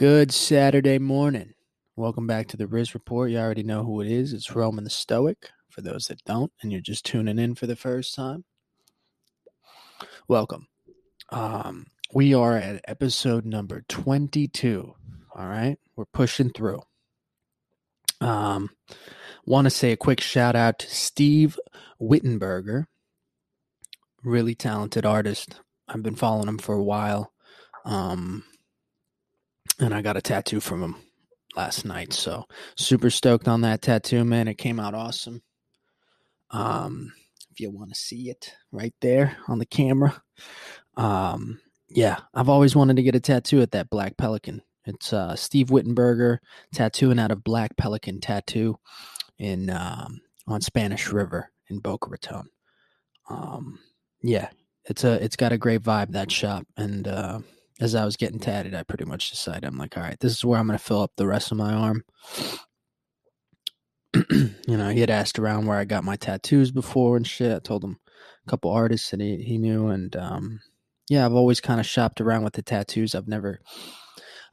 Good Saturday morning. Welcome back to the Risk Report. You already know who it is. It's Roman the Stoic. For those that don't, and you're just tuning in for the first time, welcome. Um, we are at episode number 22. All right, we're pushing through. Um, want to say a quick shout out to Steve Whittenberger, really talented artist. I've been following him for a while. Um, and I got a tattoo from him last night. So super stoked on that tattoo, man. It came out awesome. Um, if you want to see it right there on the camera. Um, yeah, I've always wanted to get a tattoo at that Black Pelican. It's uh, Steve Whittenberger tattooing out of Black Pelican Tattoo in um, on Spanish River in Boca Raton. Um, yeah, it's a it's got a great vibe that shop, and uh, as I was getting tatted, I pretty much decided I'm like, all right, this is where I'm going to fill up the rest of my arm. you know, he had asked around where I got my tattoos before and shit. I told him a couple artists that he, he knew, and um, yeah, I've always kind of shopped around with the tattoos. I've never,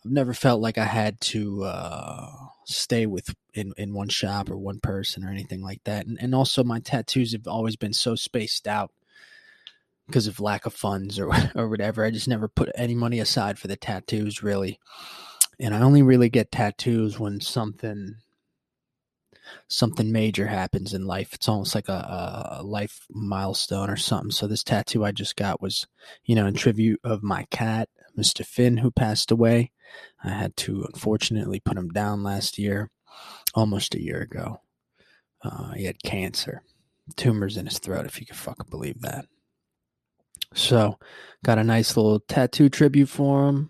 I've never felt like I had to uh, stay with in in one shop or one person or anything like that. And and also my tattoos have always been so spaced out because of lack of funds or or whatever. I just never put any money aside for the tattoos really. And I only really get tattoos when something something major happens in life. It's almost like a, a life milestone or something. So this tattoo I just got was, you know, in tribute of my cat, Mr. Finn, who passed away. I had to unfortunately put him down last year, almost a year ago. Uh, he had cancer, tumors in his throat, if you can fucking believe that. So, got a nice little tattoo tribute for him.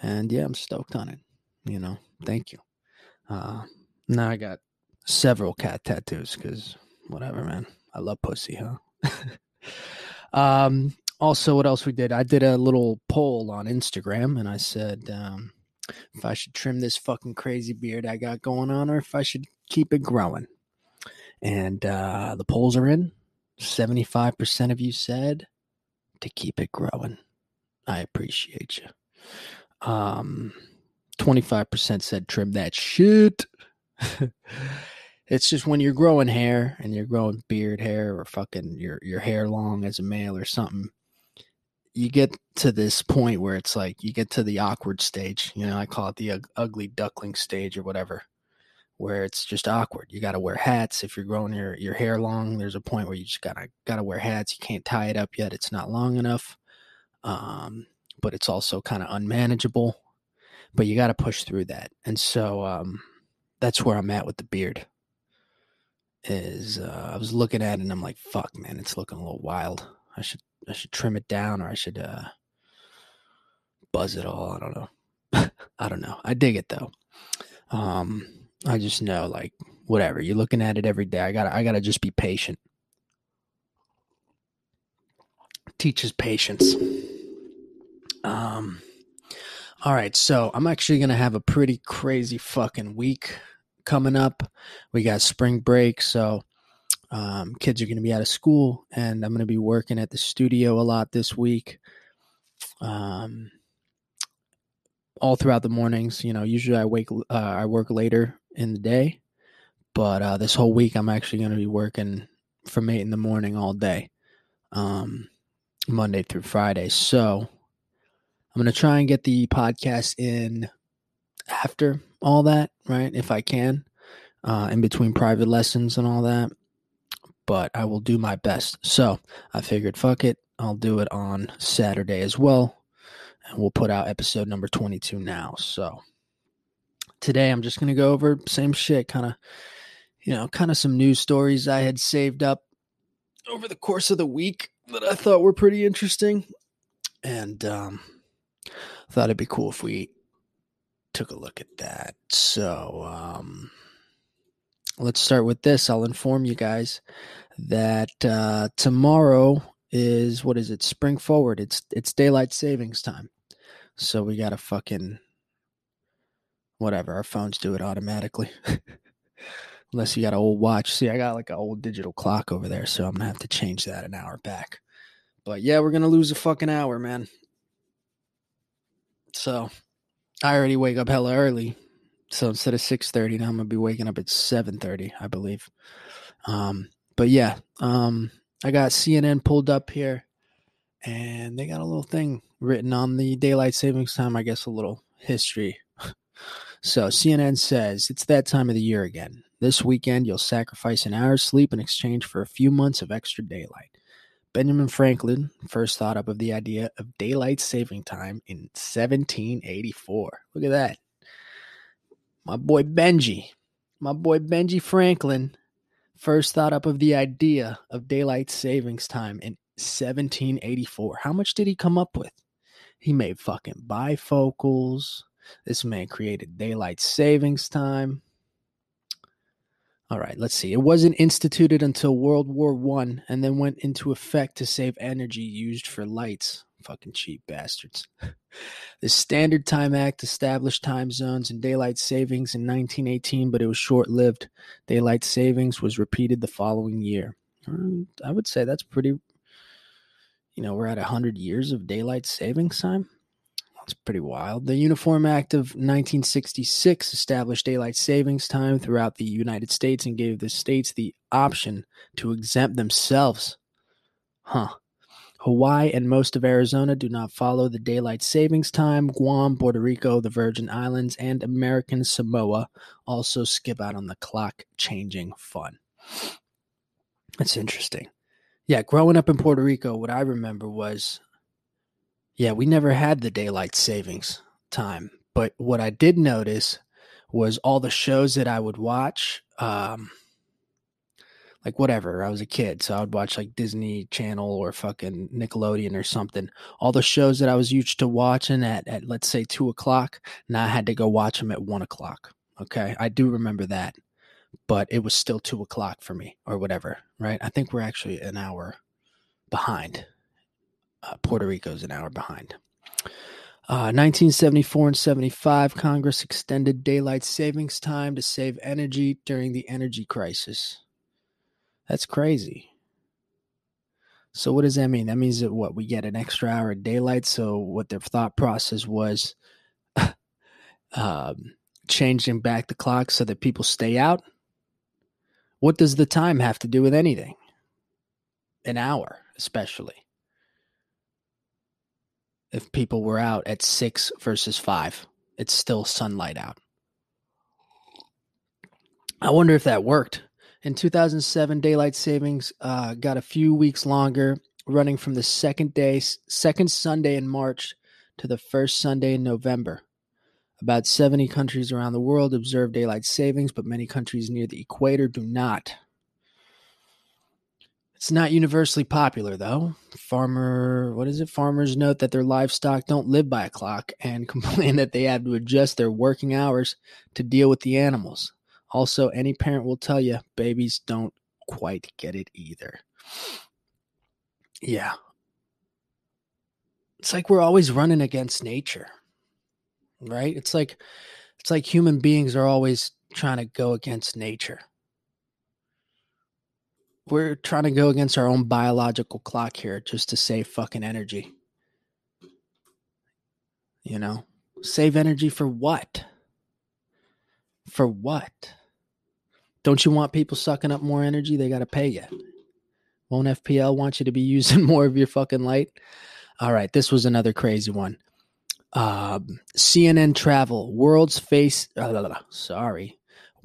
And yeah, I'm stoked on it. You know, thank you. Uh, now I got several cat tattoos because whatever, man. I love pussy, huh? um, also, what else we did? I did a little poll on Instagram and I said um, if I should trim this fucking crazy beard I got going on or if I should keep it growing. And uh, the polls are in. 75% of you said to keep it growing. I appreciate you. Um, 25% said trim that shit. it's just when you're growing hair and you're growing beard hair or fucking your your hair long as a male or something, you get to this point where it's like you get to the awkward stage. You know, I call it the ugly duckling stage or whatever, where it's just awkward. You got to wear hats if you're growing your your hair long. There's a point where you just gotta gotta wear hats. You can't tie it up yet. It's not long enough, um, but it's also kind of unmanageable. But you got to push through that, and so um, that's where I'm at with the beard. Is uh, I was looking at it and I'm like, fuck, man, it's looking a little wild. I should I should trim it down or I should uh, buzz it all. I don't know. I don't know. I dig it though. Um, I just know like whatever. You're looking at it every day. I gotta I gotta just be patient. Teaches patience. Um all right, so I'm actually gonna have a pretty crazy fucking week coming up. We got spring break, so um, kids are going to be out of school, and I'm going to be working at the studio a lot this week. Um, all throughout the mornings, you know, usually I wake, uh, I work later in the day, but uh, this whole week I'm actually going to be working from eight in the morning all day, um, Monday through Friday. So I'm going to try and get the podcast in after all that, right? If I can, uh, in between private lessons and all that but I will do my best. So I figured, fuck it, I'll do it on Saturday as well. And we'll put out episode number 22 now. So today I'm just going to go over same shit, kind of, you know, kind of some news stories I had saved up over the course of the week that I thought were pretty interesting. And um, thought it'd be cool if we took a look at that. So, um, let's start with this. I'll inform you guys that uh, tomorrow is what is it? Spring forward. It's it's daylight savings time. So we got to fucking whatever. Our phones do it automatically. Unless you got an old watch. See, I got like an old digital clock over there, so I'm gonna have to change that an hour back. But yeah, we're gonna lose a fucking hour, man. So I already wake up hella early. So instead of 6:30, now I'm to be waking up at 7:30, I believe. Um, but yeah, um, I got CNN pulled up here and they got a little thing written on the daylight savings time, I guess a little history. so CNN says it's that time of the year again. This weekend, you'll sacrifice an hour's sleep in exchange for a few months of extra daylight. Benjamin Franklin first thought up of the idea of daylight saving time in 1784. Look at that. My boy Benji, my boy Benji Franklin first thought up of the idea of daylight savings time in 1784. How much did he come up with? He made fucking bifocals. This man created daylight savings time. All right, let's see. It wasn't instituted until World War One, and then went into effect to save energy used for lights. Fucking cheap bastards. the Standard Time Act established time zones and daylight savings in 1918, but it was short lived. Daylight savings was repeated the following year. Mm, I would say that's pretty, you know, we're at 100 years of daylight savings time. That's pretty wild. The Uniform Act of 1966 established daylight savings time throughout the United States and gave the states the option to exempt themselves. Huh. Hawaii and most of Arizona do not follow the daylight savings time. Guam, Puerto Rico, the Virgin Islands, and American Samoa also skip out on the clock changing fun. That's interesting. Yeah, growing up in Puerto Rico, what I remember was yeah, we never had the daylight savings time. But what I did notice was all the shows that I would watch. Um, like whatever. I was a kid, so I would watch like Disney Channel or fucking Nickelodeon or something. All the shows that I was used to watching at at let's say two o'clock, now I had to go watch them at one o'clock. Okay, I do remember that, but it was still two o'clock for me or whatever. Right? I think we're actually an hour behind uh, Puerto is an hour behind. Uh, 1974 and 75, Congress extended daylight savings time to save energy during the energy crisis. That's crazy. So, what does that mean? That means that what we get an extra hour of daylight. So, what their thought process was um, changing back the clock so that people stay out. What does the time have to do with anything? An hour, especially if people were out at six versus five. It's still sunlight out. I wonder if that worked. In 2007, daylight savings uh, got a few weeks longer, running from the second day, second Sunday in March to the first Sunday in November. About 70 countries around the world observe daylight savings, but many countries near the equator do not. It's not universally popular, though. Farmer, what is it? Farmers note that their livestock don't live by a clock and complain that they have to adjust their working hours to deal with the animals. Also, any parent will tell you babies don't quite get it either. Yeah. It's like we're always running against nature. Right? It's like it's like human beings are always trying to go against nature we're trying to go against our own biological clock here just to save fucking energy. You know, save energy for what? For what? Don't you want people sucking up more energy? They got to pay you. Won't FPL want you to be using more of your fucking light? All right, this was another crazy one. Um, CNN Travel, world's face. Uh, sorry,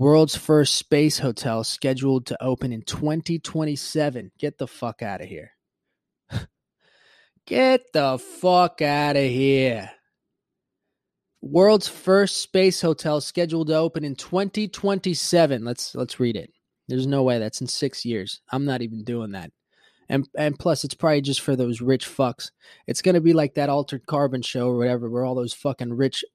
World's first space hotel scheduled to open in 2027. Get the fuck out of here. Get the fuck out of here. World's first space hotel scheduled to open in 2027. Let's let's read it. There's no way that's in 6 years. I'm not even doing that. And and plus it's probably just for those rich fucks. It's going to be like that altered carbon show or whatever where all those fucking rich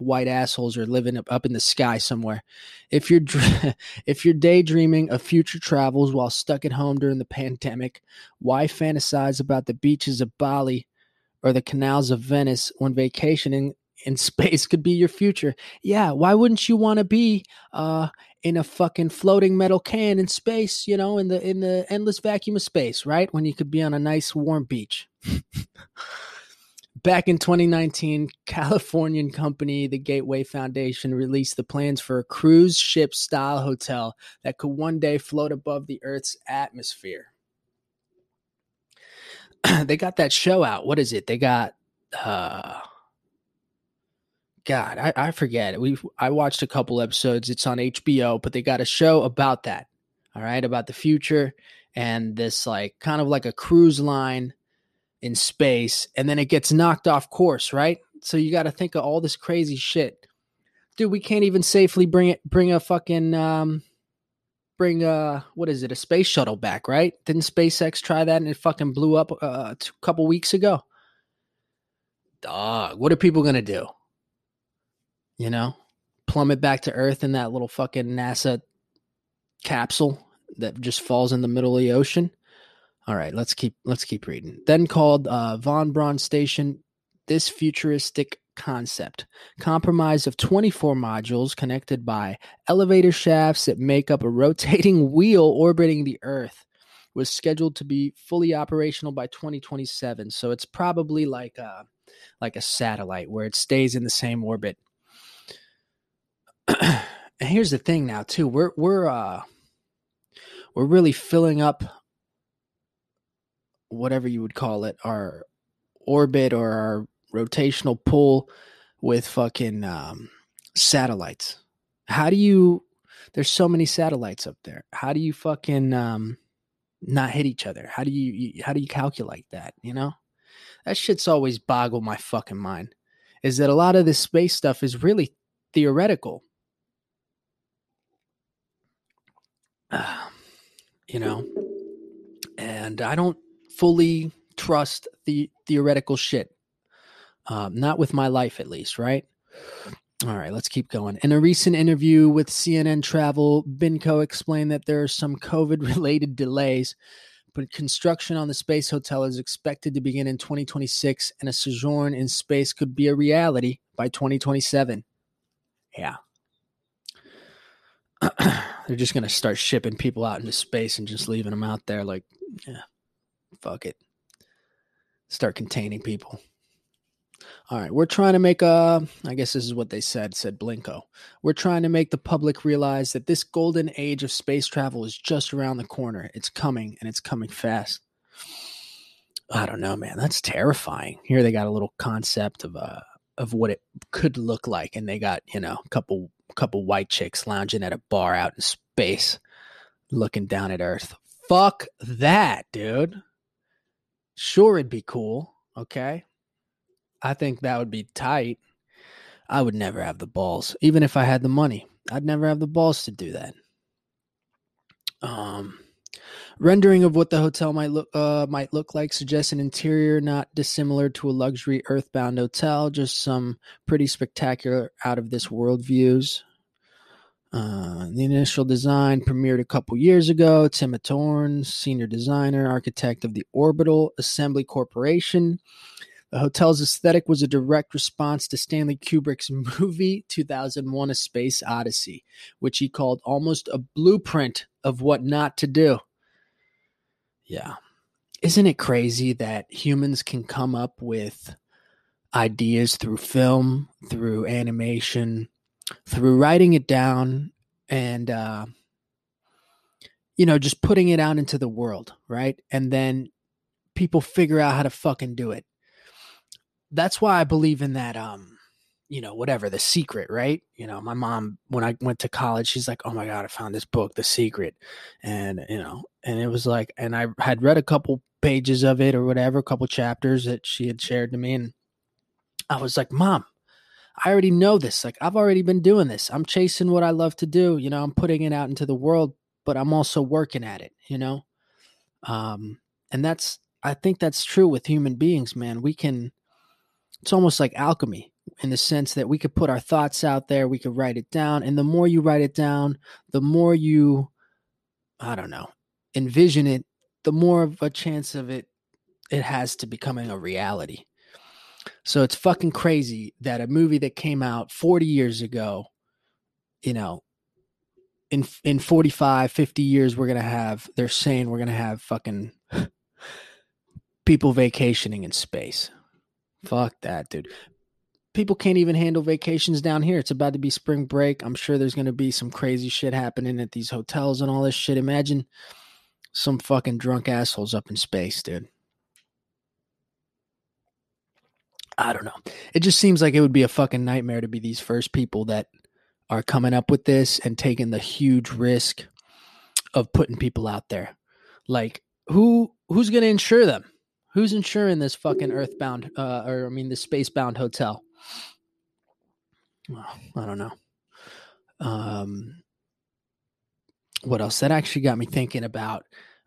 white assholes are living up, in the sky somewhere. If you're if you're daydreaming of future travels while stuck at home during the pandemic, why fantasize about the beaches of Bali or the canals of Venice when vacationing in space could be your future? Yeah, why wouldn't you want to be uh, in a fucking floating metal can in space, you know, in the in the endless vacuum of space, right? When you could be on a nice warm beach. Back in 2019, Californian company, the Gateway Foundation, released the plans for a cruise ship style hotel that could one day float above the Earth's atmosphere. they got that show out. What is it? They got uh God, I, I forget. We I watched a couple episodes. It's on HBO, but they got a show about that. All right, about the future and this like kind of like a cruise line in space, and then it gets knocked off course, right? So you got to think of all this crazy shit, dude. We can't even safely bring it, bring a fucking, um, bring a what is it, a space shuttle back, right? Didn't SpaceX try that and it fucking blew up uh, a couple weeks ago? Dog, what are people gonna do? You know, plummet back to Earth in that little fucking NASA capsule that just falls in the middle of the ocean. All right, let's keep let's keep reading. Then called uh, von Braun Station, this futuristic concept, comprised of 24 modules connected by elevator shafts that make up a rotating wheel orbiting the Earth, was scheduled to be fully operational by 2027. So it's probably like a like a satellite where it stays in the same orbit. and here's the thing now too. We're we're uh we're really filling up whatever you would call it, our orbit or our rotational pull with fucking um, satellites. How do you? There's so many satellites up there. How do you fucking um, not hit each other? How do you? How do you calculate that? You know, that shit's always boggled my fucking mind. Is that a lot of this space stuff is really theoretical. Uh, you know, and I don't fully trust the theoretical shit. Um, not with my life, at least, right? All right, let's keep going. In a recent interview with CNN Travel, Blincow explained that there are some COVID related delays, but construction on the space hotel is expected to begin in 2026, and a sojourn in space could be a reality by 2027. Yeah. They're just going to start shipping people out into space and just leaving them out there like, yeah, fuck it. Start containing people. All right, we're trying to make a. I guess this is what they said. Said Blincow. We're trying to make the public realize that this golden age of space travel is just around the corner. It's coming, and it's coming fast. I don't know, man. That's terrifying. Here they got a little concept of uh of what it could look like, and they got you know a couple couple white chicks lounging at a bar out in space, looking down at Earth. Fuck that, dude. Sure, it'd be cool. Okay. I think that would be tight. I would never have the balls, even if I had the money. I'd never have the balls to do that. Um, rendering of what the hotel might look uh, might look like suggests an interior not dissimilar to a luxury earthbound hotel, just some pretty spectacular out of this world views. Uh, the initial design premiered a couple years ago. Tim Alatorre, senior designer, architect of the Orbital Assembly Corporation. The hotel's aesthetic was a direct response to Stanley Kubrick's movie 2001 A Space Odyssey, which he called almost a blueprint of what not to do. Yeah. Isn't it crazy that humans can come up with ideas through film, through animation, through writing it down and uh, you know just putting it out into the world right? And then people figure out how to fucking do it. That's why i believe in that um you know whatever the secret right? You know my mom when i went to college she's like oh my god i found this book the secret. And you know and it was like and i had read a couple pages of it or whatever a couple chapters that she had shared to me and i was like mom I already know this. Like I've already been doing this. I'm chasing what I love to do. You know, I'm putting it out into the world, but I'm also working at it, you know? Um, and that's I think that's true with human beings, man. We can it's almost like alchemy in the sense that we could put our thoughts out there, we could write it down, and the more you write it down, the more you I don't know, envision it, the more of a chance of it it has to becoming a reality. So it's fucking crazy that a movie that came out 40 years ago, you know, in in 45, 50 years we're going to have they're saying we're going to have fucking people vacationing in space. Fuck that, dude. People can't even handle vacations down here. It's about to be spring break. I'm sure there's going to be some crazy shit happening at these hotels and all this shit. Imagine some fucking drunk assholes up in space, dude. I don't know. It just seems like it would be a fucking nightmare to be these first people that are coming up with this and taking the huge risk of putting people out there. Like who who's going to insure them? Who's insuring this fucking earthbound uh or I mean the spacebound hotel? Well, I don't know. Um what else? That actually got me thinking about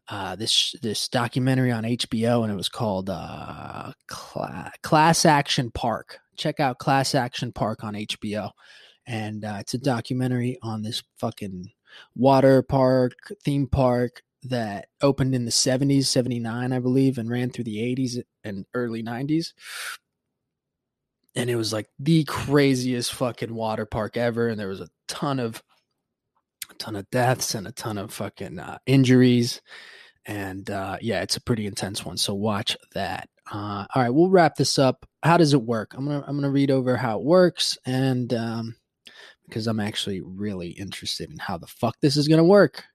uh, this this documentary on HBO, and it was called uh, Cla- Class Action Park. Check out Class Action Park on HBO, and uh, it's a documentary on this fucking water park theme park that opened in the 70s 79 i believe and ran through the 80s and early 90s and it was like the craziest fucking water park ever and there was a ton of ton of deaths and a ton of fucking uh, injuries and uh, yeah, it's a pretty intense one. So watch that. Uh, all right, we'll wrap this up. How does it work? I'm gonna I'm gonna read over how it works, and um, because I'm actually really interested in how the fuck this is gonna work.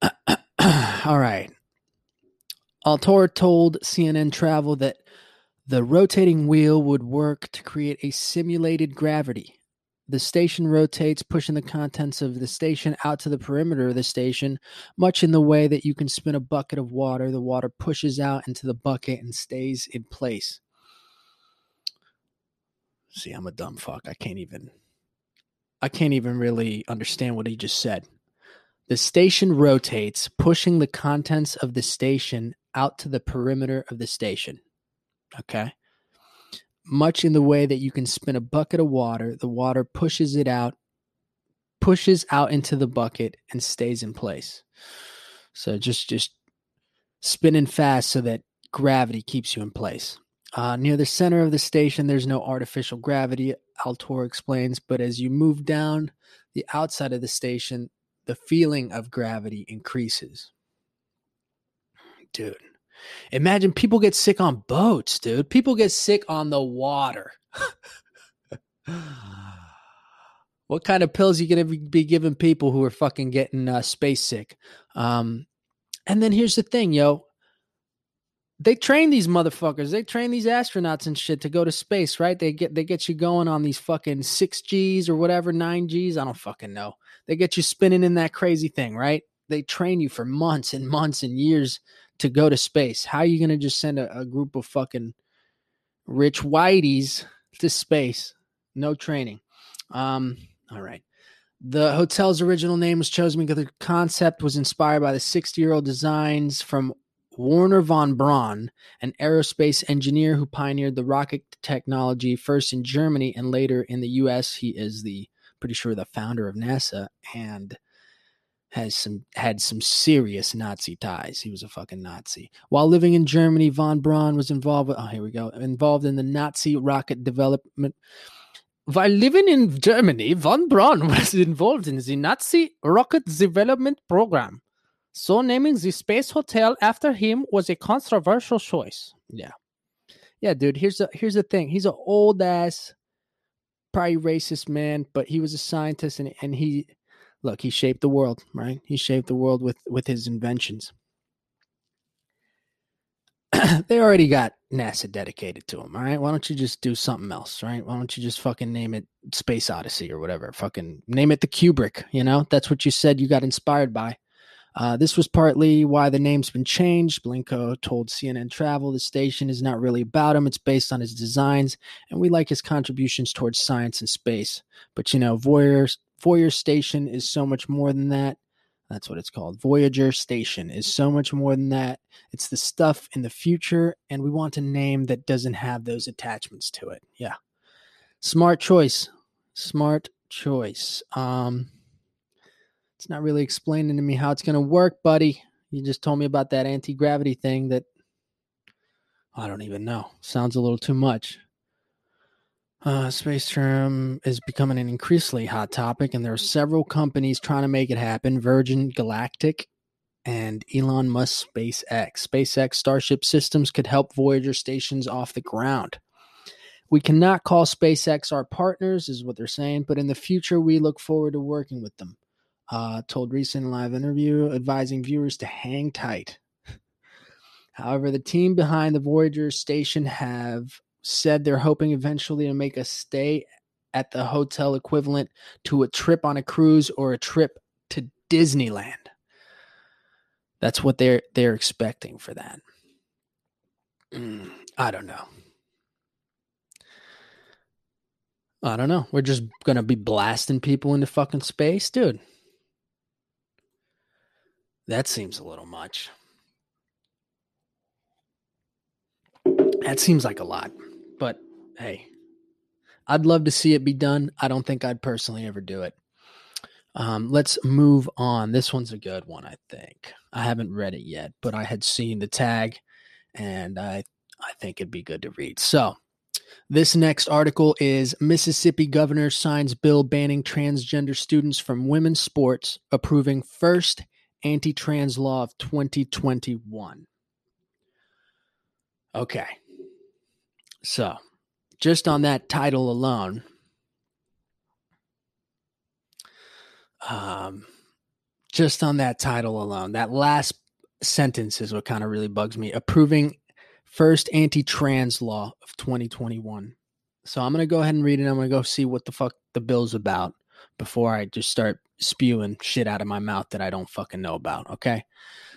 all right. Alatorre told CNN Travel that the rotating wheel would work to create a simulated gravity the station rotates, pushing the contents of the station out to the perimeter of the station, much in the way that you can spin a bucket of water. The water pushes out into the bucket and stays in place. See, I'm a dumb fuck. I can't even I can't even really understand what he just said. The station rotates, pushing the contents of the station out to the perimeter of the station. Okay much in the way that you can spin a bucket of water. The water pushes it out, pushes out into the bucket, and stays in place. So just just spinning fast so that gravity keeps you in place. Uh, near the center of the station, there's no artificial gravity, Alatorre explains, but as you move down the outside of the station, the feeling of gravity increases. Dude, Imagine people get sick on boats, dude. People get sick on the water. what kind of pills you gonna be giving people who are fucking getting uh, space sick? Um, and then here's the thing, yo. They train these motherfuckers. They train these astronauts and shit to go to space, right? They get they get you going on these fucking six Gs or whatever, nine Gs. I don't fucking know. They get you spinning in that crazy thing, right? They train you for months and months and years to go to space. How are you going to just send a, a, group of fucking rich whiteys to space? No training. Um, all right. The hotel's original name was chosen because the concept was inspired by the 60 year old designs from Wernher von Braun, an aerospace engineer who pioneered the rocket technology first in Germany and later in the US. He is the pretty sure the founder of NASA and has some had some serious Nazi ties. He was a fucking Nazi. While living in Germany, von Braun was involved with, oh here we go involved in the Nazi rocket development. While living in Germany, von Braun was involved in the Nazi rocket development program. So naming the space hotel after him was a controversial choice. Yeah. Yeah, dude, here's the here's the thing. He's an old ass probably racist man, but he was a scientist and and he look, he shaped the world, right? He shaped the world with with his inventions. they already got NASA dedicated to him, all right? Why don't you just do something else, right? Why don't you just fucking name it Space Odyssey or whatever? Fucking name it the Kubrick, you know? That's what you said you got inspired by. Uh, this was partly why the name's been changed. Blincow told CNN Travel the station is not really about him, it's based on his designs, and we like his contributions towards science and space. But you know, Voyager, Voyager Station is so much more than that. That's what it's called. Voyager Station is so much more than that. It's the stuff in the future, and we want a name that doesn't have those attachments to it. Yeah. Smart choice. Smart choice. Um, it's not really explaining to me how it's going to work, buddy. You just told me about that anti gravity thing that I don't even know. Sounds a little too much. Uh, space term is becoming an increasingly hot topic, and there are several companies trying to make it happen. Virgin Galactic and Elon Musk SpaceX. SpaceX Starship systems could help Voyager stations off the ground. We cannot call SpaceX our partners, is what they're saying, but in the future, we look forward to working with them. Uh, told recent live interview advising viewers to hang tight. However, the team behind the Voyager station have said they're hoping eventually to make a stay at the hotel equivalent to a trip on a cruise or a trip to Disneyland. That's what they're they're expecting for that. Mm, I don't know. I don't know. We're just gonna be blasting people into fucking space, dude. That seems a little much. That seems like a lot. But hey, I'd love to see it be done. I don't think I'd personally ever do it. Um, let's move on. This one's a good one, I think. I haven't read it yet, but I had seen the tag and I I think it'd be good to read. So, this next article is Mississippi governor signs bill banning transgender students from women's sports, approving first anti trans law of 2021. Okay. So, just on that title alone, um, just on that title alone, that last sentence is what kind of really bugs me. Approving first anti-trans law of 2021. So I'm gonna go ahead and read it. I'm gonna go see what the fuck the bill's about before I just start spewing shit out of my mouth that I don't fucking know about. Okay,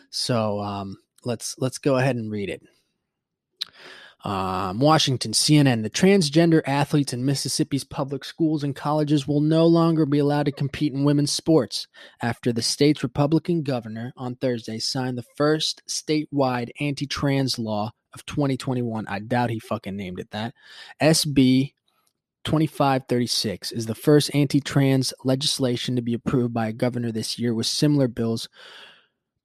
so um, let's let's go ahead and read it. Um, Washington, CNN. The transgender athletes in Mississippi's public schools and colleges will no longer be allowed to compete in women's sports after the state's Republican governor on Thursday signed the first statewide anti trans law of 2021. I doubt he fucking named it that. SB 2536 is the first anti trans legislation to be approved by a governor this year, with similar bills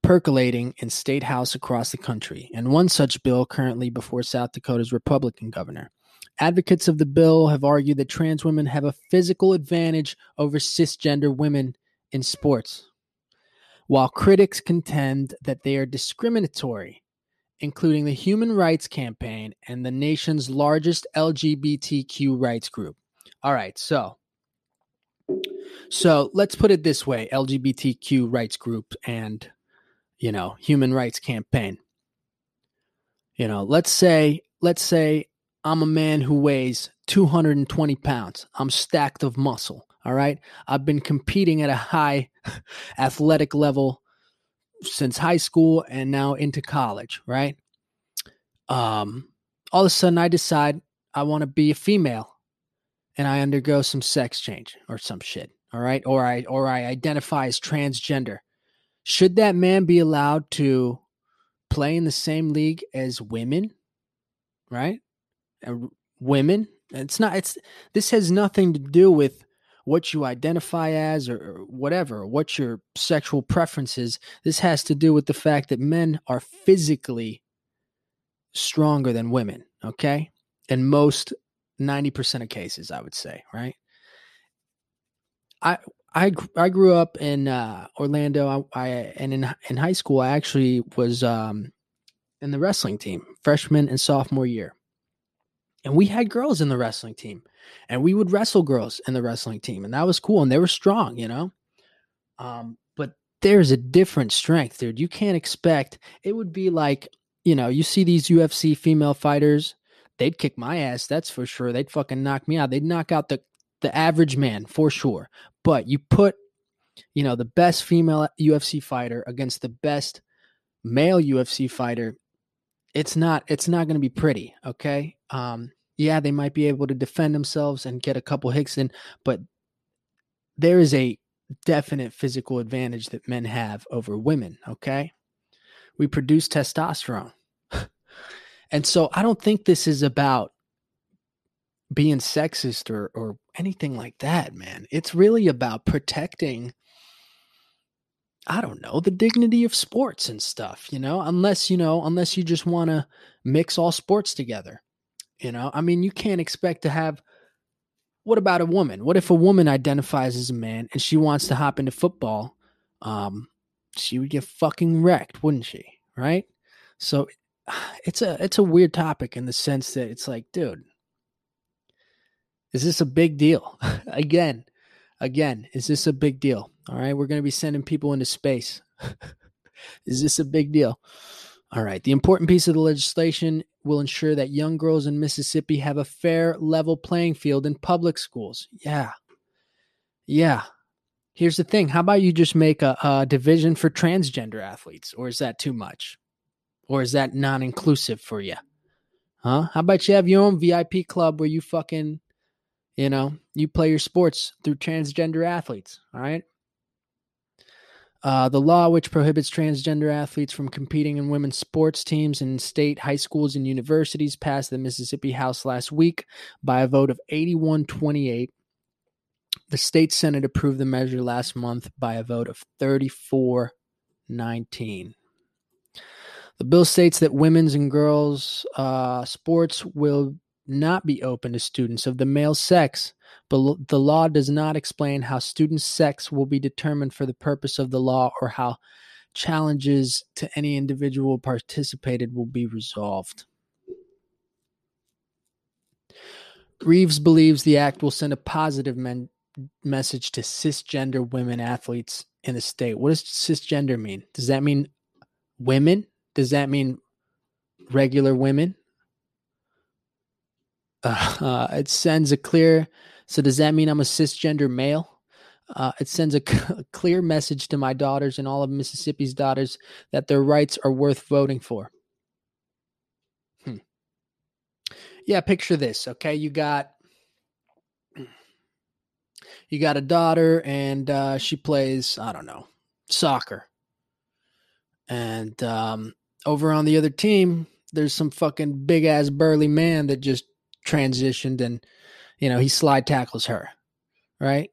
percolating in state house across the country, and one such bill currently before South Dakota's Republican governor. Advocates of the bill have argued that trans women have a physical advantage over cisgender women in sports, while critics contend that they are discriminatory, including the Human Rights Campaign and the nation's largest LGBTQ rights group. All right, so so let's put it this way LGBTQ rights group and you know, human rights campaign. You know, let's say, let's say I'm a man who weighs 220 pounds. I'm stacked of muscle. All right. I've been competing at a high athletic level since high school and now into college. Right. Um, all of a sudden I decide I want to be a female and I undergo some sex change or some shit. All right. Or I, or I identify as transgender should that man be allowed to play in the same league as women? Right? And women? It's not it's this has nothing to do with what you identify as or, or whatever, what your sexual preferences. This has to do with the fact that men are physically stronger than women, okay? In most 90% of cases, I would say, right? I I I grew up in uh, Orlando. I, I, and in in high school, I actually was um, in the wrestling team, freshman and sophomore year, and we had girls in the wrestling team, and we would wrestle girls in the wrestling team, and that was cool, and they were strong, you know. Um, but there's a different strength, dude. You can't expect it would be like you know you see these UFC female fighters. They'd kick my ass, that's for sure. They'd fucking knock me out. They'd knock out the the average man for sure. But you put, you know, the best female UFC fighter against the best male UFC fighter, it's not it's not going to be pretty, okay? Um yeah, they might be able to defend themselves and get a couple hits in, but there is a definite physical advantage that men have over women, okay? We produce testosterone. and so I don't think this is about being sexist or or anything like that, man. It's really about protecting I don't know, the dignity of sports and stuff, you know, unless, you know, unless you just want to mix all sports together. You know, I mean, you can't expect to have what about a woman? What if a woman identifies as a man and she wants to hop into football? Um, she would get fucking wrecked, wouldn't she? Right? So it's a it's a weird topic in the sense that it's like, dude, is this a big deal? again, again, is this a big deal? All right, we're going to be sending people into space. is this a big deal? All right. The important piece of the legislation will ensure that young girls in Mississippi have a fair, level playing field in public schools. Yeah. Yeah. Here's the thing. How about you just make a, a division for transgender athletes? Or is that too much? Or is that non inclusive for you? Huh? How about you have your own VIP club where you fucking, you know, you play your sports through transgender athletes? All right. Uh, the law, which prohibits transgender athletes from competing in women's sports teams in state high schools and universities, passed the Mississippi House last week by a vote of 81 28. The state Senate approved the measure last month by a vote of 34 19. The bill states that women's and girls' uh, sports will not be open to students of the male sex but the law does not explain how students' sex will be determined for the purpose of the law or how challenges to any individual participated will be resolved. Reeves believes the act will send a positive men- message to cisgender women athletes in the state. What does cisgender mean? Does that mean women? Does that mean regular women? Uh, it sends a clear so does that mean I'm a cisgender male? Uh, it sends a, c- a clear message to my daughters and all of Mississippi's daughters that their rights are worth voting for. Hmm. Yeah, picture this. Okay, you got you got a daughter and uh, she plays I don't know soccer, and um, over on the other team there's some fucking big ass burly man that just transitioned and you know, he slide tackles her, right?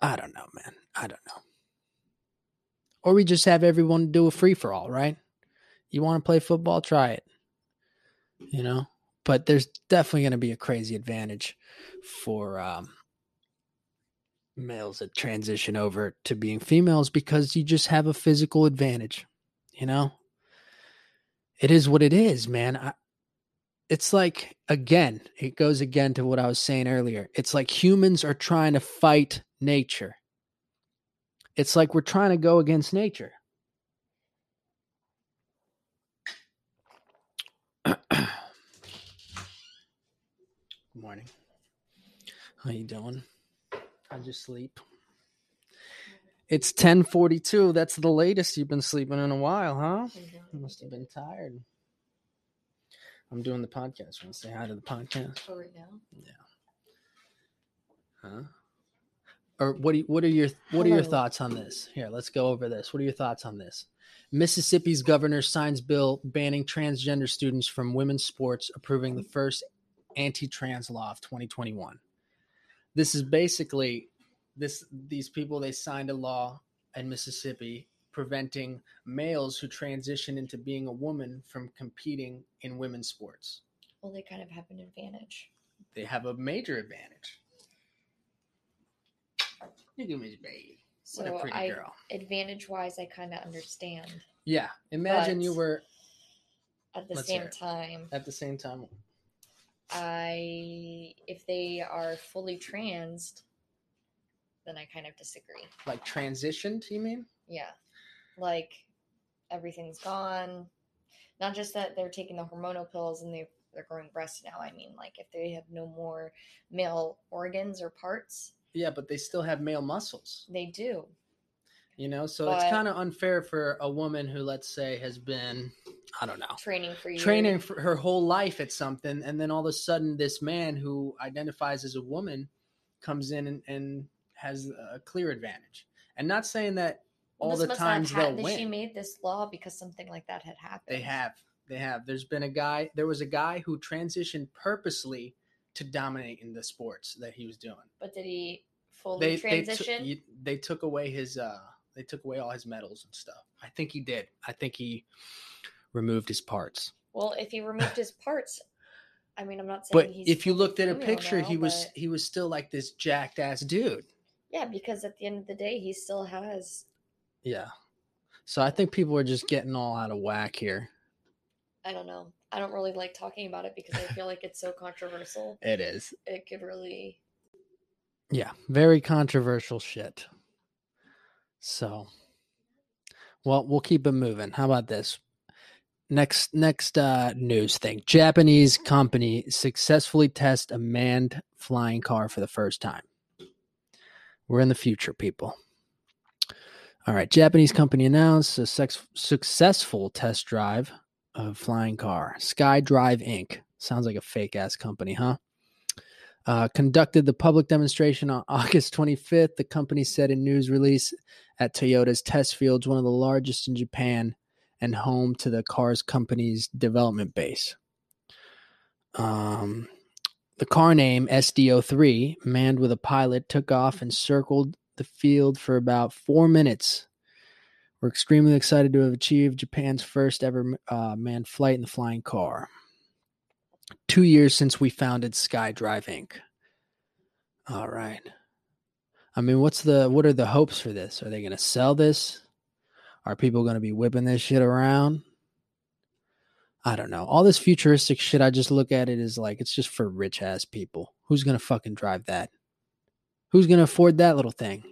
I don't know, man. I don't know. Or we just have everyone do a free for all, right? You want to play football, try it. You know, but there's definitely going to be a crazy advantage for um, males that transition over to being females because you just have a physical advantage. You know, it is what it is, man. I, it's like again it goes again to what i was saying earlier. It's like humans are trying to fight nature. It's like we're trying to go against nature. Good morning. How you doing? How'd you sleep? It's 1042 that's the latest you've been sleeping in a while huh? You must have been tired I'm doing the podcast. Want to say hi to the podcast? Oh, right now? Yeah. Huh? Or what? Do you, what are your What are your thoughts on this? Here, let's go over this. What are your thoughts on this? Mississippi's governor signs bill banning transgender students from women's sports, approving the first anti-trans law of 2021. This is basically this. These people they signed a law in Mississippi preventing males who transition into being a woman from competing in women's sports. Well, they kind of have an advantage. They have a major advantage. You do me, baby. So what a pretty I, girl. Advantage wise, I kind of understand. Yeah. Imagine you were. At the same time. At the same time. I, if they are fully trans, then I kind of disagree. Like transitioned, you mean? Yeah like everything's gone. Not just that they're taking the hormonal pills and they they're growing breasts now. I mean, like if they have no more male organs or parts. Yeah, but they still have male muscles. They do. You know, so but, it's kind of unfair for a woman who, let's say, has been, I don't know, training for you, training for her whole life at something, and then all of a sudden, this man who identifies as a woman comes in and, and has a clear advantage. And not saying that all the times they'll win. She made this law because something like that had happened. They have. They have. There's been a guy. There was a guy who transitioned purposely to dominate in the sports that he was doing. But did he fully they, transition? They, t- they took away his. uh They took away all his medals and stuff. I think he did. I think he removed his parts. Well, if he removed his parts, I mean, I'm not saying. But if you looked at a picture, now, he was he was still like this jacked ass dude. Yeah, because at the end of the day, he still has yeah. So I think people are just getting all out of whack here. I don't know. I don't really like talking about it because I feel like it's so controversial. It is. It could really. Yeah, very controversial shit. So, well, we'll keep it moving. How about this? Next, next uh, news thing: Japanese company successfully test a manned flying car for the first time. We're in the future, people. All right, Japanese company announced a sex- successful test drive of flying car. SkyDrive Inc. Sounds like a fake ass company, huh? Uh, conducted the public demonstration on August 25th. The company said in news release at Toyota's test fields, one of the largest in Japan and home to the car's company's development base. Um, the car name SD03, manned with a pilot, took off and circled the field for about four minutes. We're extremely excited to have achieved Japan's first ever uh, manned flight in the flying car. Two years since we founded SkyDrive Inc. All right. I mean, what's the what are the hopes for this? Are they going to sell this? Are people going to be whipping this shit around? I don't know. All this futuristic shit, I just look at it as like it's just for rich ass people. Who's going to fucking drive that? Who's to afford that little thing?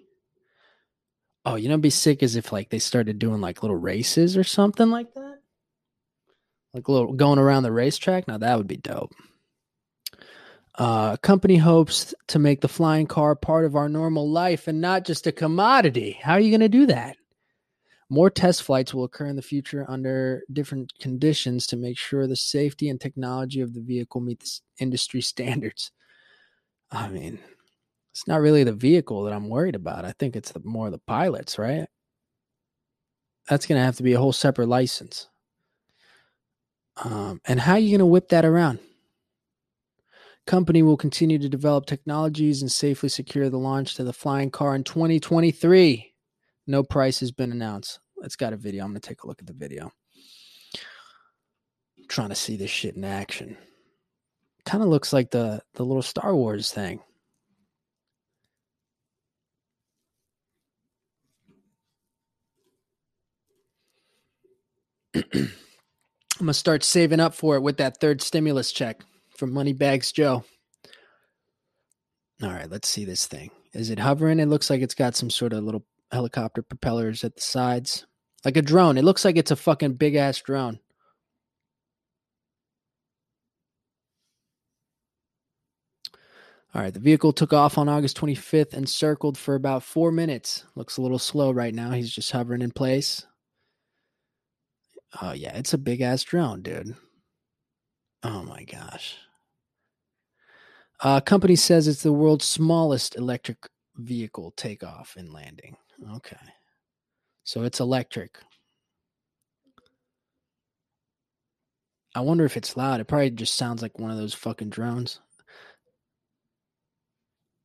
Oh, you know, be sick as if like they started doing like little races or something like that. Like little going around the racetrack. Now that would be dope. Uh, company hopes to make the flying car part of our normal life and not just a commodity. How are you going to do that? More test flights will occur in the future under different conditions to make sure the safety and technology of the vehicle meet the industry standards. I mean, it's not really the vehicle that I'm worried about. I think it's the, more the pilots, right? That's going to have to be a whole separate license. Um, and how are you going to whip that around? Company will continue to develop technologies and safely secure the launch to the flying car in 2023. No price has been announced. It's got a video. I'm going to take a look at the video. I'm trying to see this shit in action. Kind of looks like the the little Star Wars thing. I'm gonna start saving up for it with that third stimulus check from Moneybags Joe. All right, let's see this thing. Is it hovering? It looks like it's got some sort of little helicopter propellers at the sides, like a drone. It looks like it's a fucking big ass drone. All right, the vehicle took off on August 25th and circled for about four minutes. Looks a little slow right now. He's just hovering in place. Oh yeah, it's a big ass drone, dude. Oh my gosh. Uh, company says it's the world's smallest electric vehicle takeoff and landing. Okay. So it's electric. I wonder if it's loud. It probably just sounds like one of those fucking drones.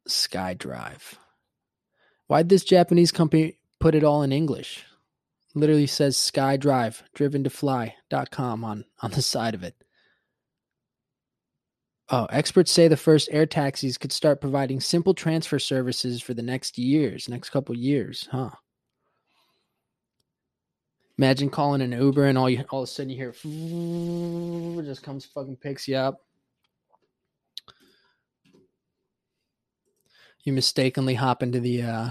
SkyDrive. Why'd this Japanese company put it all in English? Literally says SkyDrive, driven to fly.com on, on the side of it. Oh, experts say the first air taxis could start providing simple transfer services for the next years, next couple years, huh? Imagine calling an Uber and all you all of a sudden you hear just comes fucking picks you up. You mistakenly hop into the uh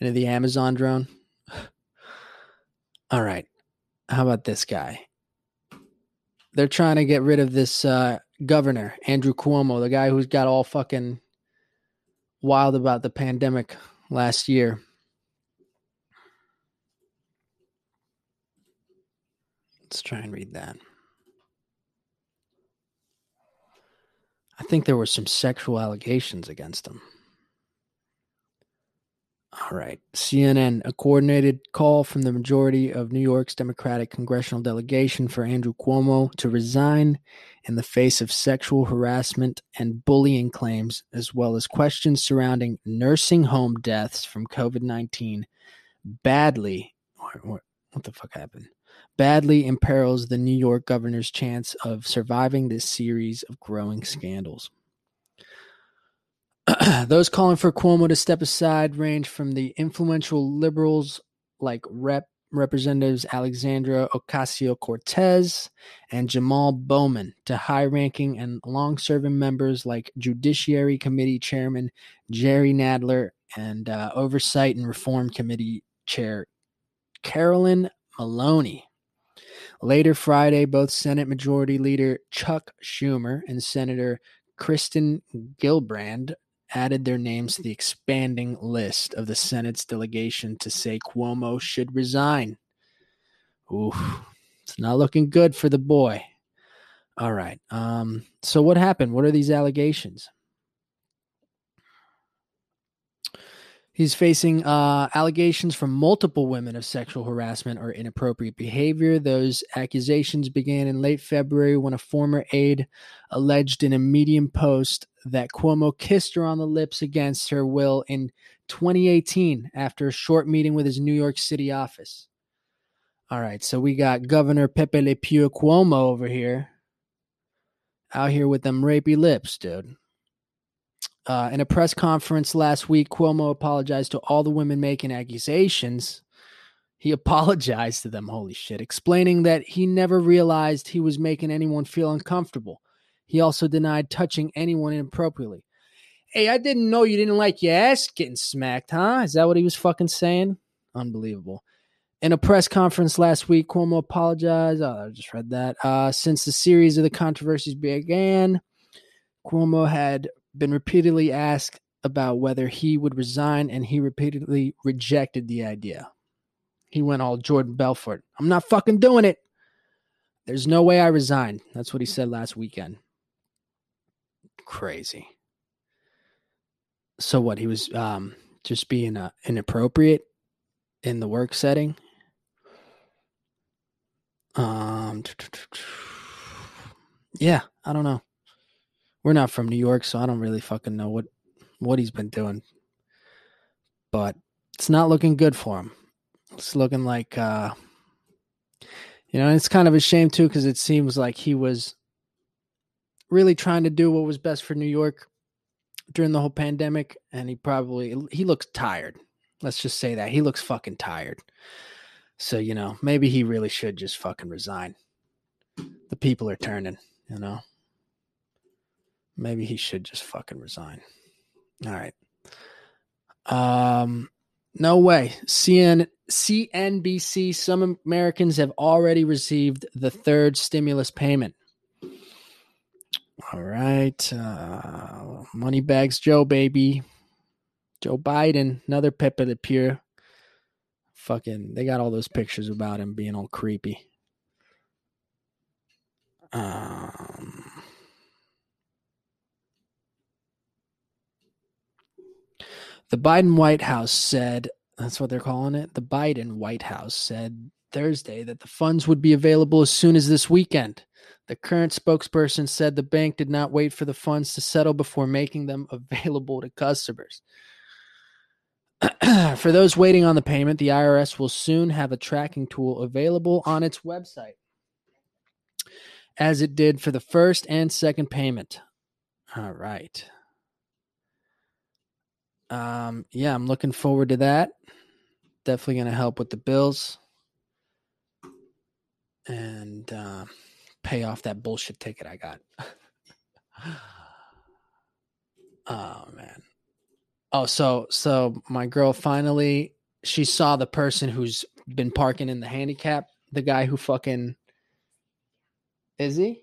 into the Amazon drone. All right. How about this guy? They're trying to get rid of this uh, governor, Andrew Cuomo, the guy who's got all fucking wild about the pandemic last year. Let's try and read that. I think there were some sexual allegations against him. All right. CNN, a coordinated call from the majority of New York's Democratic congressional delegation for Andrew Cuomo to resign in the face of sexual harassment and bullying claims, as well as questions surrounding nursing home deaths from COVID 19, badly, what, what the fuck happened? Badly imperils the New York governor's chance of surviving this series of growing scandals. Those calling for Cuomo to step aside range from the influential liberals like Rep Representatives Alexandra Ocasio Cortez and Jamal Bowman to high ranking and long serving members like Judiciary Committee Chairman Jerry Nadler and uh, Oversight and Reform Committee Chair Carolyn Maloney. Later Friday, both Senate Majority Leader Chuck Schumer and Senator Kirsten Gillibrand added their names to the expanding list of the Senate's delegation to say Cuomo should resign. Ooh, it's not looking good for the boy. All right. Um, so what happened? What are these allegations? He's facing uh, allegations from multiple women of sexual harassment or inappropriate behavior. Those accusations began in late February when a former aide alleged in a Medium post that Cuomo kissed her on the lips against her will in 2018 after a short meeting with his New York City office. All right, so we got Governor Pepe Le Pew Cuomo over here, out here with them rapey lips, dude. Uh, in a press conference last week, Cuomo apologized to all the women making accusations. He apologized to them, holy shit, explaining that he never realized he was making anyone feel uncomfortable. He also denied touching anyone inappropriately. Hey, I didn't know you didn't like your ass getting smacked, huh? Is that what he was fucking saying? Unbelievable. In a press conference last week, Cuomo apologized. Oh, I just read that. Uh, since the series of the controversies began, Cuomo had been repeatedly asked about whether he would resign, and he repeatedly rejected the idea. He went all Jordan Belfort. I'm not fucking doing it. There's no way I resign. That's what he said last weekend. Crazy. So what? He was um, just being uh, inappropriate in the work setting. Um, yeah, I don't know. We're not from New York, so I don't really fucking know what what he's been doing. But it's not looking good for him. It's looking like uh you know, it's kind of a shame too cuz it seems like he was really trying to do what was best for New York during the whole pandemic and he probably he looks tired. Let's just say that. He looks fucking tired. So, you know, maybe he really should just fucking resign. The people are turning, you know. Maybe he should just fucking resign. All right. Um, no way. CN, CNBC, some Americans have already received the third stimulus payment. All right. Uh, Moneybags Joe, baby. Joe Biden, another pip Pepe Le Pew. Fucking, they got all those pictures about him being all creepy. Um, The Biden White House said, that's what they're calling it. The Biden White House said Thursday that the funds would be available as soon as this weekend. The current spokesperson said the bank did not wait for the funds to settle before making them available to customers. for those waiting on the payment, the IRS will soon have a tracking tool available on its website, as it did for the first and second payment. All right um, yeah, I'm looking forward to that. Definitely going to help with the bills and uh, pay off that bullshit ticket I got. oh man. Oh, so so my girl finally she saw the person who's been parking in the handicap, the guy who fucking is he?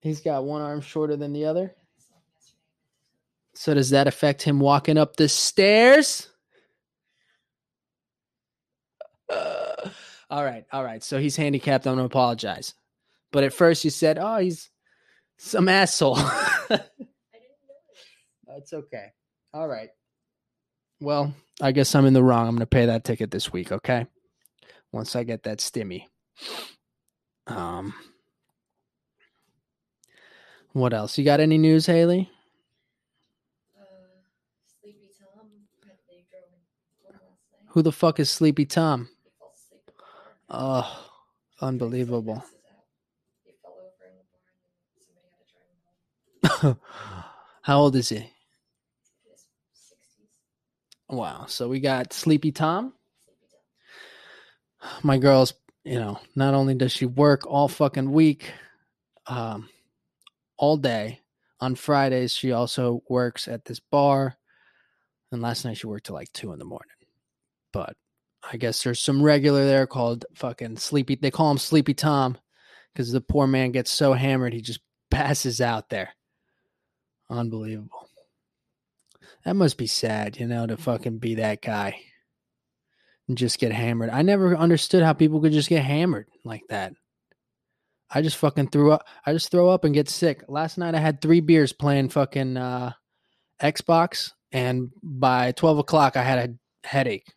He's got one arm shorter than the other. So does that affect him walking up the stairs? Uh, all right, all right. So he's handicapped. I'm gonna apologize. But at first you said, "Oh, he's some asshole." That's okay. All right. Well, I guess I'm in the wrong. I'm gonna pay that ticket this week. Okay. Once I get that stimmy. Um. What else? You got any news, Haley? Who the fuck is Sleepy Tom? Oh, unbelievable. How old is he? Wow. So we got Sleepy Tom. My girl's, you know, not only does she work all fucking week, um, all day. On Fridays, she also works at this bar. And last night she worked till like two in the morning. But I guess there's some regular there called fucking Sleepy. They call him Sleepy Tom because the poor man gets so hammered he just passes out there. Unbelievable. That must be sad, you know, to fucking be that guy and just get hammered. I never understood how people could just get hammered like that. I just fucking threw up. I just throw up and get sick. Last night I had three beers playing fucking uh, Xbox, and by twelve o'clock I had a headache.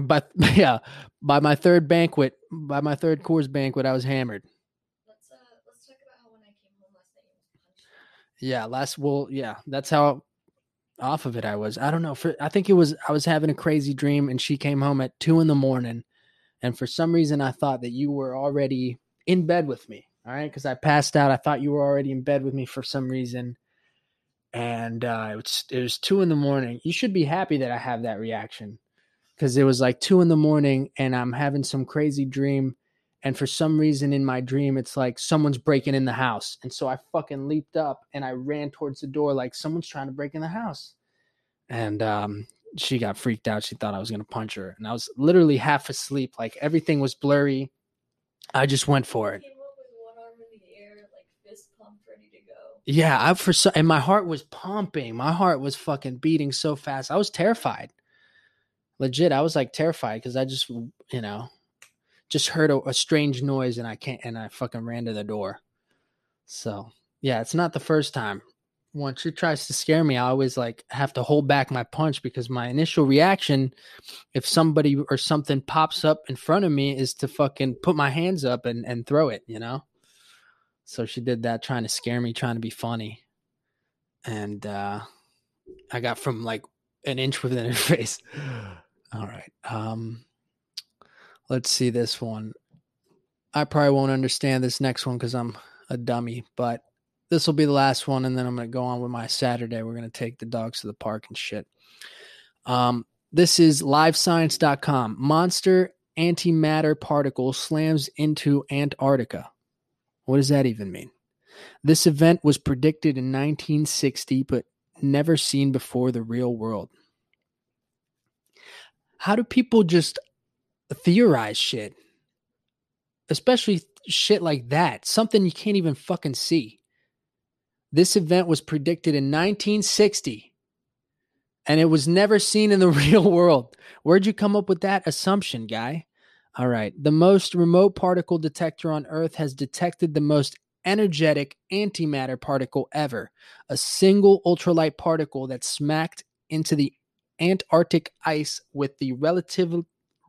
But yeah, by my third banquet, by my third Coors banquet, I was hammered. Let's uh let's talk about how when I came home last night you was punched. Yeah, last well, yeah, that's how off of it I was. I don't know. For I think it was I was having a crazy dream, and she came home at two in the morning, and for some reason I thought that you were already in bed with me. All right, because I passed out. I thought you were already in bed with me for some reason, and uh, it was it was two in the morning. You should be happy that I have that reaction because it was like two in the morning, and I'm having some crazy dream. And for some reason in my dream, it's like someone's breaking in the house. And so I fucking leaped up and I ran towards the door like someone's trying to break in the house. And um, she got freaked out. She thought I was going to punch her. And I was literally half asleep. Like everything was blurry. I just went for it. Came up with one arm in the air, like fist pumped, ready to go. Yeah, I for so and my heart was pumping. My heart was fucking beating so fast. I was terrified. Legit, I was like terrified because I just you know just heard a, a strange noise and I can't and I fucking ran to the door. So yeah, it's not the first time. Once she tries to scare me, I always like have to hold back my punch because my initial reaction, if somebody or something pops up in front of me, is to fucking put my hands up and, and throw it, you know? So she did that trying to scare me, trying to be funny. And uh I got from like an inch within her face. All right. Um let's see this one. I probably won't understand this next one because I'm a dummy, but this will be the last one, and then I'm going to go on with my Saturday. We're going to take the dogs to the park and shit. Um, this is livescience.com. Monster antimatter particle slams into Antarctica. What does that even mean? This event was predicted in 1960, but never seen before the real world. How do people just theorize shit? Especially shit like that. Something you can't even fucking see. This event was predicted in 1960 and it was never seen in the real world. Where'd you come up with that assumption, guy? All right. The most remote particle detector on Earth has detected the most energetic antimatter particle ever, a single ultralight particle that smacked into the Antarctic ice with the relative,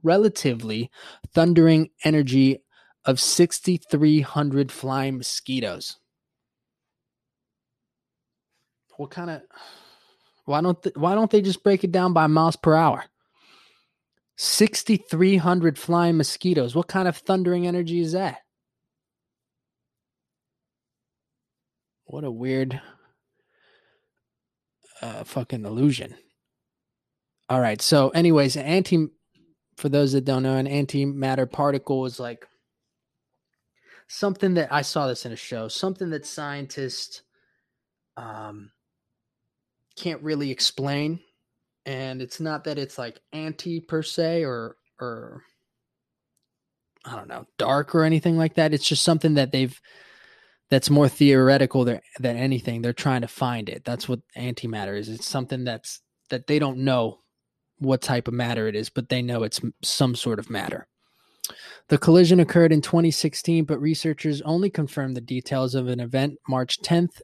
relatively thundering energy of 6,300 flying mosquitoes. What kind of why don't th- why don't they just break it down by miles per hour? 6,300 flying mosquitoes. What kind of thundering energy is that? What a weird uh, fucking illusion. All right. So, anyways, an anti, for those that don't know, an antimatter particle is like something that I saw this in a show, something that scientists um, can't really explain. And it's not that it's like anti per se or, or, I don't know, dark or anything like that. It's just something that they've, that's more theoretical than, than anything. They're trying to find it. That's what antimatter is. It's something that's, that they don't know what type of matter it is, but they know it's some sort of matter. The collision occurred in 2016, but researchers only confirmed the details of an event March 10th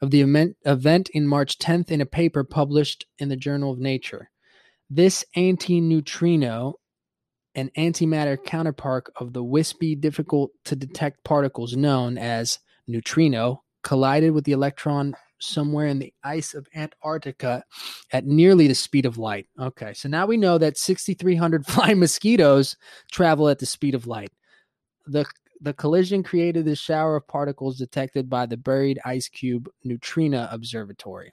of the event, event in March 10th in a paper published in the Journal of Nature. This antineutrino, an antimatter counterpart of the wispy, difficult to detect particles known as neutrino, collided with the electron somewhere in the ice of Antarctica at nearly the speed of light. Okay, so now we know that 6,300 flying mosquitoes travel at the speed of light. The the collision created this shower of particles detected by the buried IceCube neutrino observatory.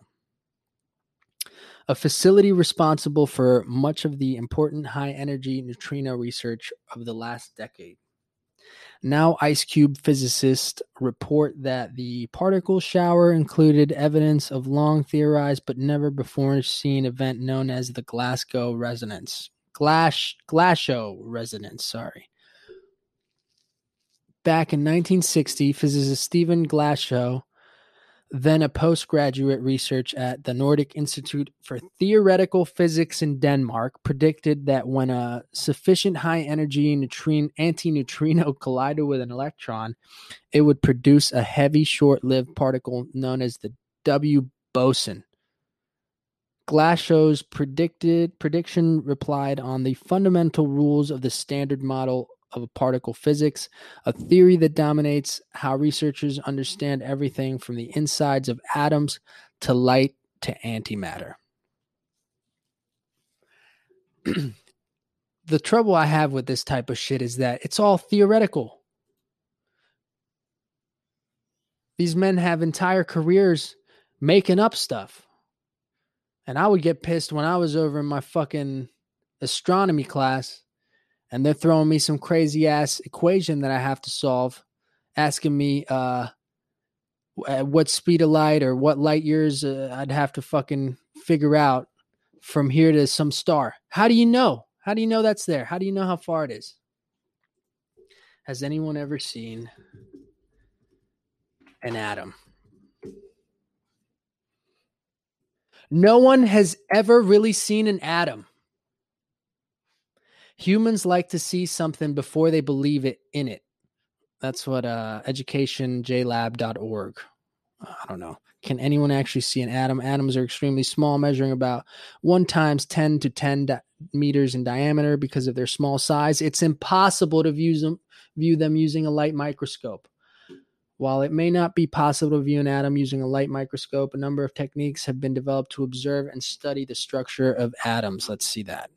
a facility responsible for much of the important high energy neutrino research of the last decade. Now, IceCube physicists report that the particle shower included evidence of long theorized but never before seen event known as the Glasgow resonance. Glash, Glashow resonance, sorry. Back in 1960, physicist Stephen Glashow then a postgraduate research at the Nordic Institute for Theoretical Physics in Denmark predicted that when a sufficient high energy neutrino, antineutrino collided with an electron, it would produce a heavy, short lived particle known as the W boson. Glashow's predicted prediction replied on the fundamental rules of the standard model of particle physics, a theory that dominates how researchers understand everything from the insides of atoms to light to antimatter. the trouble I have with this type of shit is that it's all theoretical. These men have entire careers making up stuff. And I would get pissed when I was over in my fucking astronomy class and they're throwing me some crazy ass equation that I have to solve, asking me uh, at what speed of light or what light years uh, I'd have to fucking figure out from here to some star. How do you know? How do you know that's there? How do you know how far it is? Has anyone ever seen an atom? No one has ever really seen an atom. Humans like to see something before they believe it in it. That's what uh, educationjlab.org. I don't know. Can anyone actually see an atom? Atoms are extremely small, measuring about one times 10 to 10 di- meters in diameter because of their small size. It's impossible to view them, view them using a light microscope. While it may not be possible to view an atom using a light microscope, a number of techniques have been developed to observe and study the structure of atoms. Let's see that.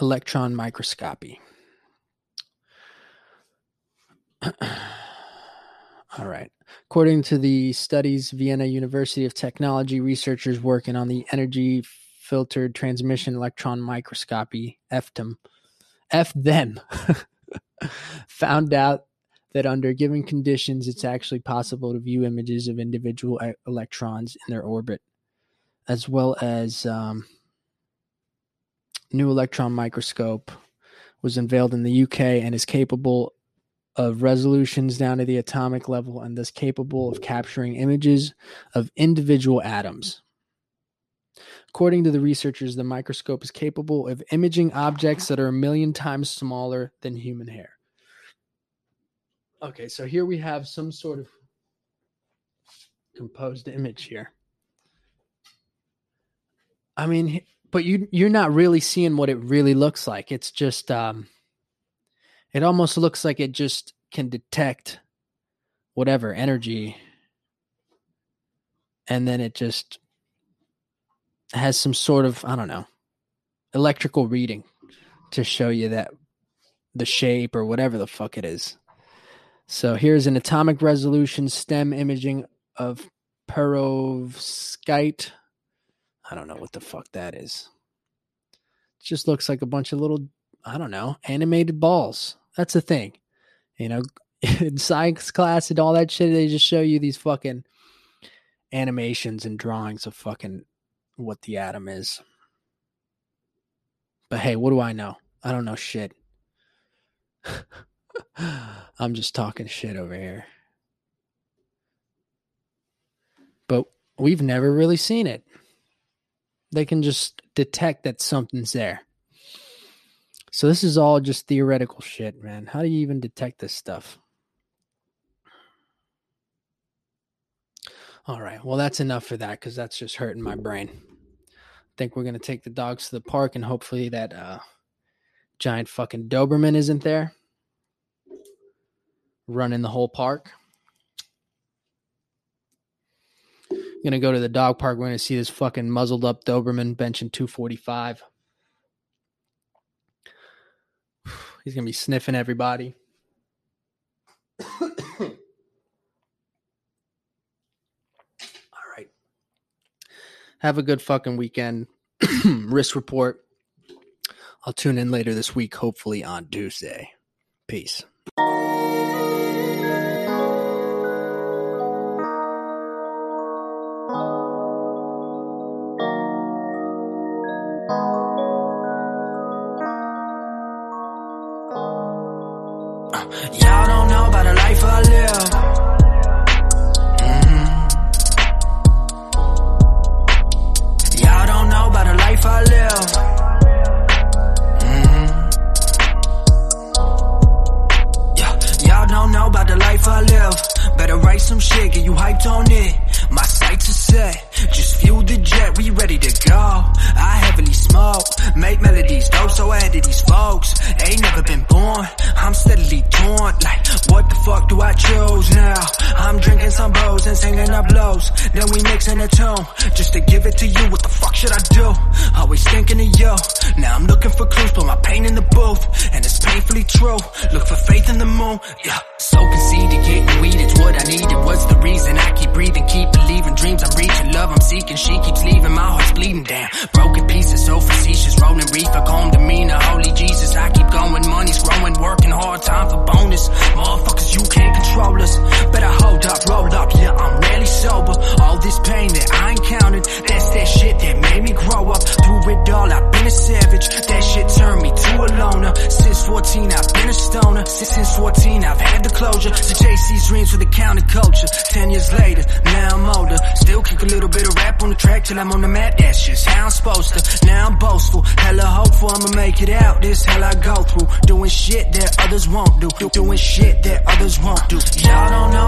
Electron microscopy. All right. According to the studies, Vienna University of Technology researchers working on the energy filtered transmission electron microscopy, EFTEM, them, found out that under given conditions, it's actually possible to view images of individual electrons in their orbit, as well as um, new electron microscope was unveiled in the UK and is capable of resolutions down to the atomic level and thus capable of capturing images of individual atoms. According to the researchers, the microscope is capable of imaging objects that are a million times smaller than human hair. Okay, so here we have some sort of composed image here. I mean, but you you're not really seeing what it really looks like. It's just um it almost looks like it just can detect whatever energy and then it just has some sort of I don't know electrical reading to show you that the shape or whatever the fuck it is. So here's an atomic resolution STEM imaging of perovskite I don't know what the fuck that is. It just looks like a bunch of little, I don't know, animated balls. That's the thing. You know, in science class and all that shit, they just show you these fucking animations and drawings of fucking what the atom is. But hey, what do I know? I don't know shit. I'm just talking shit over here. But we've never really seen it. They can just detect that something's there. So this is all just theoretical shit, man. How do you even detect this stuff? All right. Well, that's enough for that because that's just hurting my brain. I think we're gonna take the dogs to the park and hopefully that uh, giant fucking Doberman isn't there running the whole park. gonna go to the dog park. We're gonna see this fucking muzzled up Doberman benching 245. He's gonna be sniffing everybody. All right. Have a good fucking weekend. Risk report. I'll tune in later this week, hopefully on Tuesday. Peace. Y'all don't know about the life I live. Mhm. Y'all don't know about the life I live. Mhm. Yeah, y'all don't know about the life I live. Better write some shit, get you hyped on it. My sights are set, just fuel the jet, we ready to go. I heavily smoke, make melodies, dope so ahead of these folks. Ain't never been born, I'm steadily torn. Like, what the fuck do I choose now? I'm drinking some bows and singing the blows. Then we mixing a tune, just to give it to you. What the fuck should I do? Always thinking of you. Now I'm looking for clues, put my pain in the booth, and it's painfully true. Look for faith in the moon, yeah. So conceited, getting weed, it's what I need. needed. Was the reason I keep breathing, keep believing. Dreams I'm reaching, love I'm seeking. She keeps leaving, my heart's bleeding down. Broken pieces, so facetious, rolling reefer, calm demeanor. Holy Jesus, I keep going, money's growing, working hard, time for bonus. Motherfuckers, you can't control us. Better hold up, roll up, yeah, I'm rarely sober. All this pain that I encountered, that's that shit that made me grow up. Through it all, I've been a savage. That shit turned me to a loner. Since 14, I've been a stoner. Since since 14, I've had the closure. To chase these dreams for the counterculture. Ten years later, now I'm older. Still kick a little bit of rap on the track till I'm on the mat. That's just how I'm supposed to. Now I'm boastful, hella hopeful. I'ma make it out. This hell I go through. Doing shit that others won't do. do doing shit that others won't do. Y'all don't know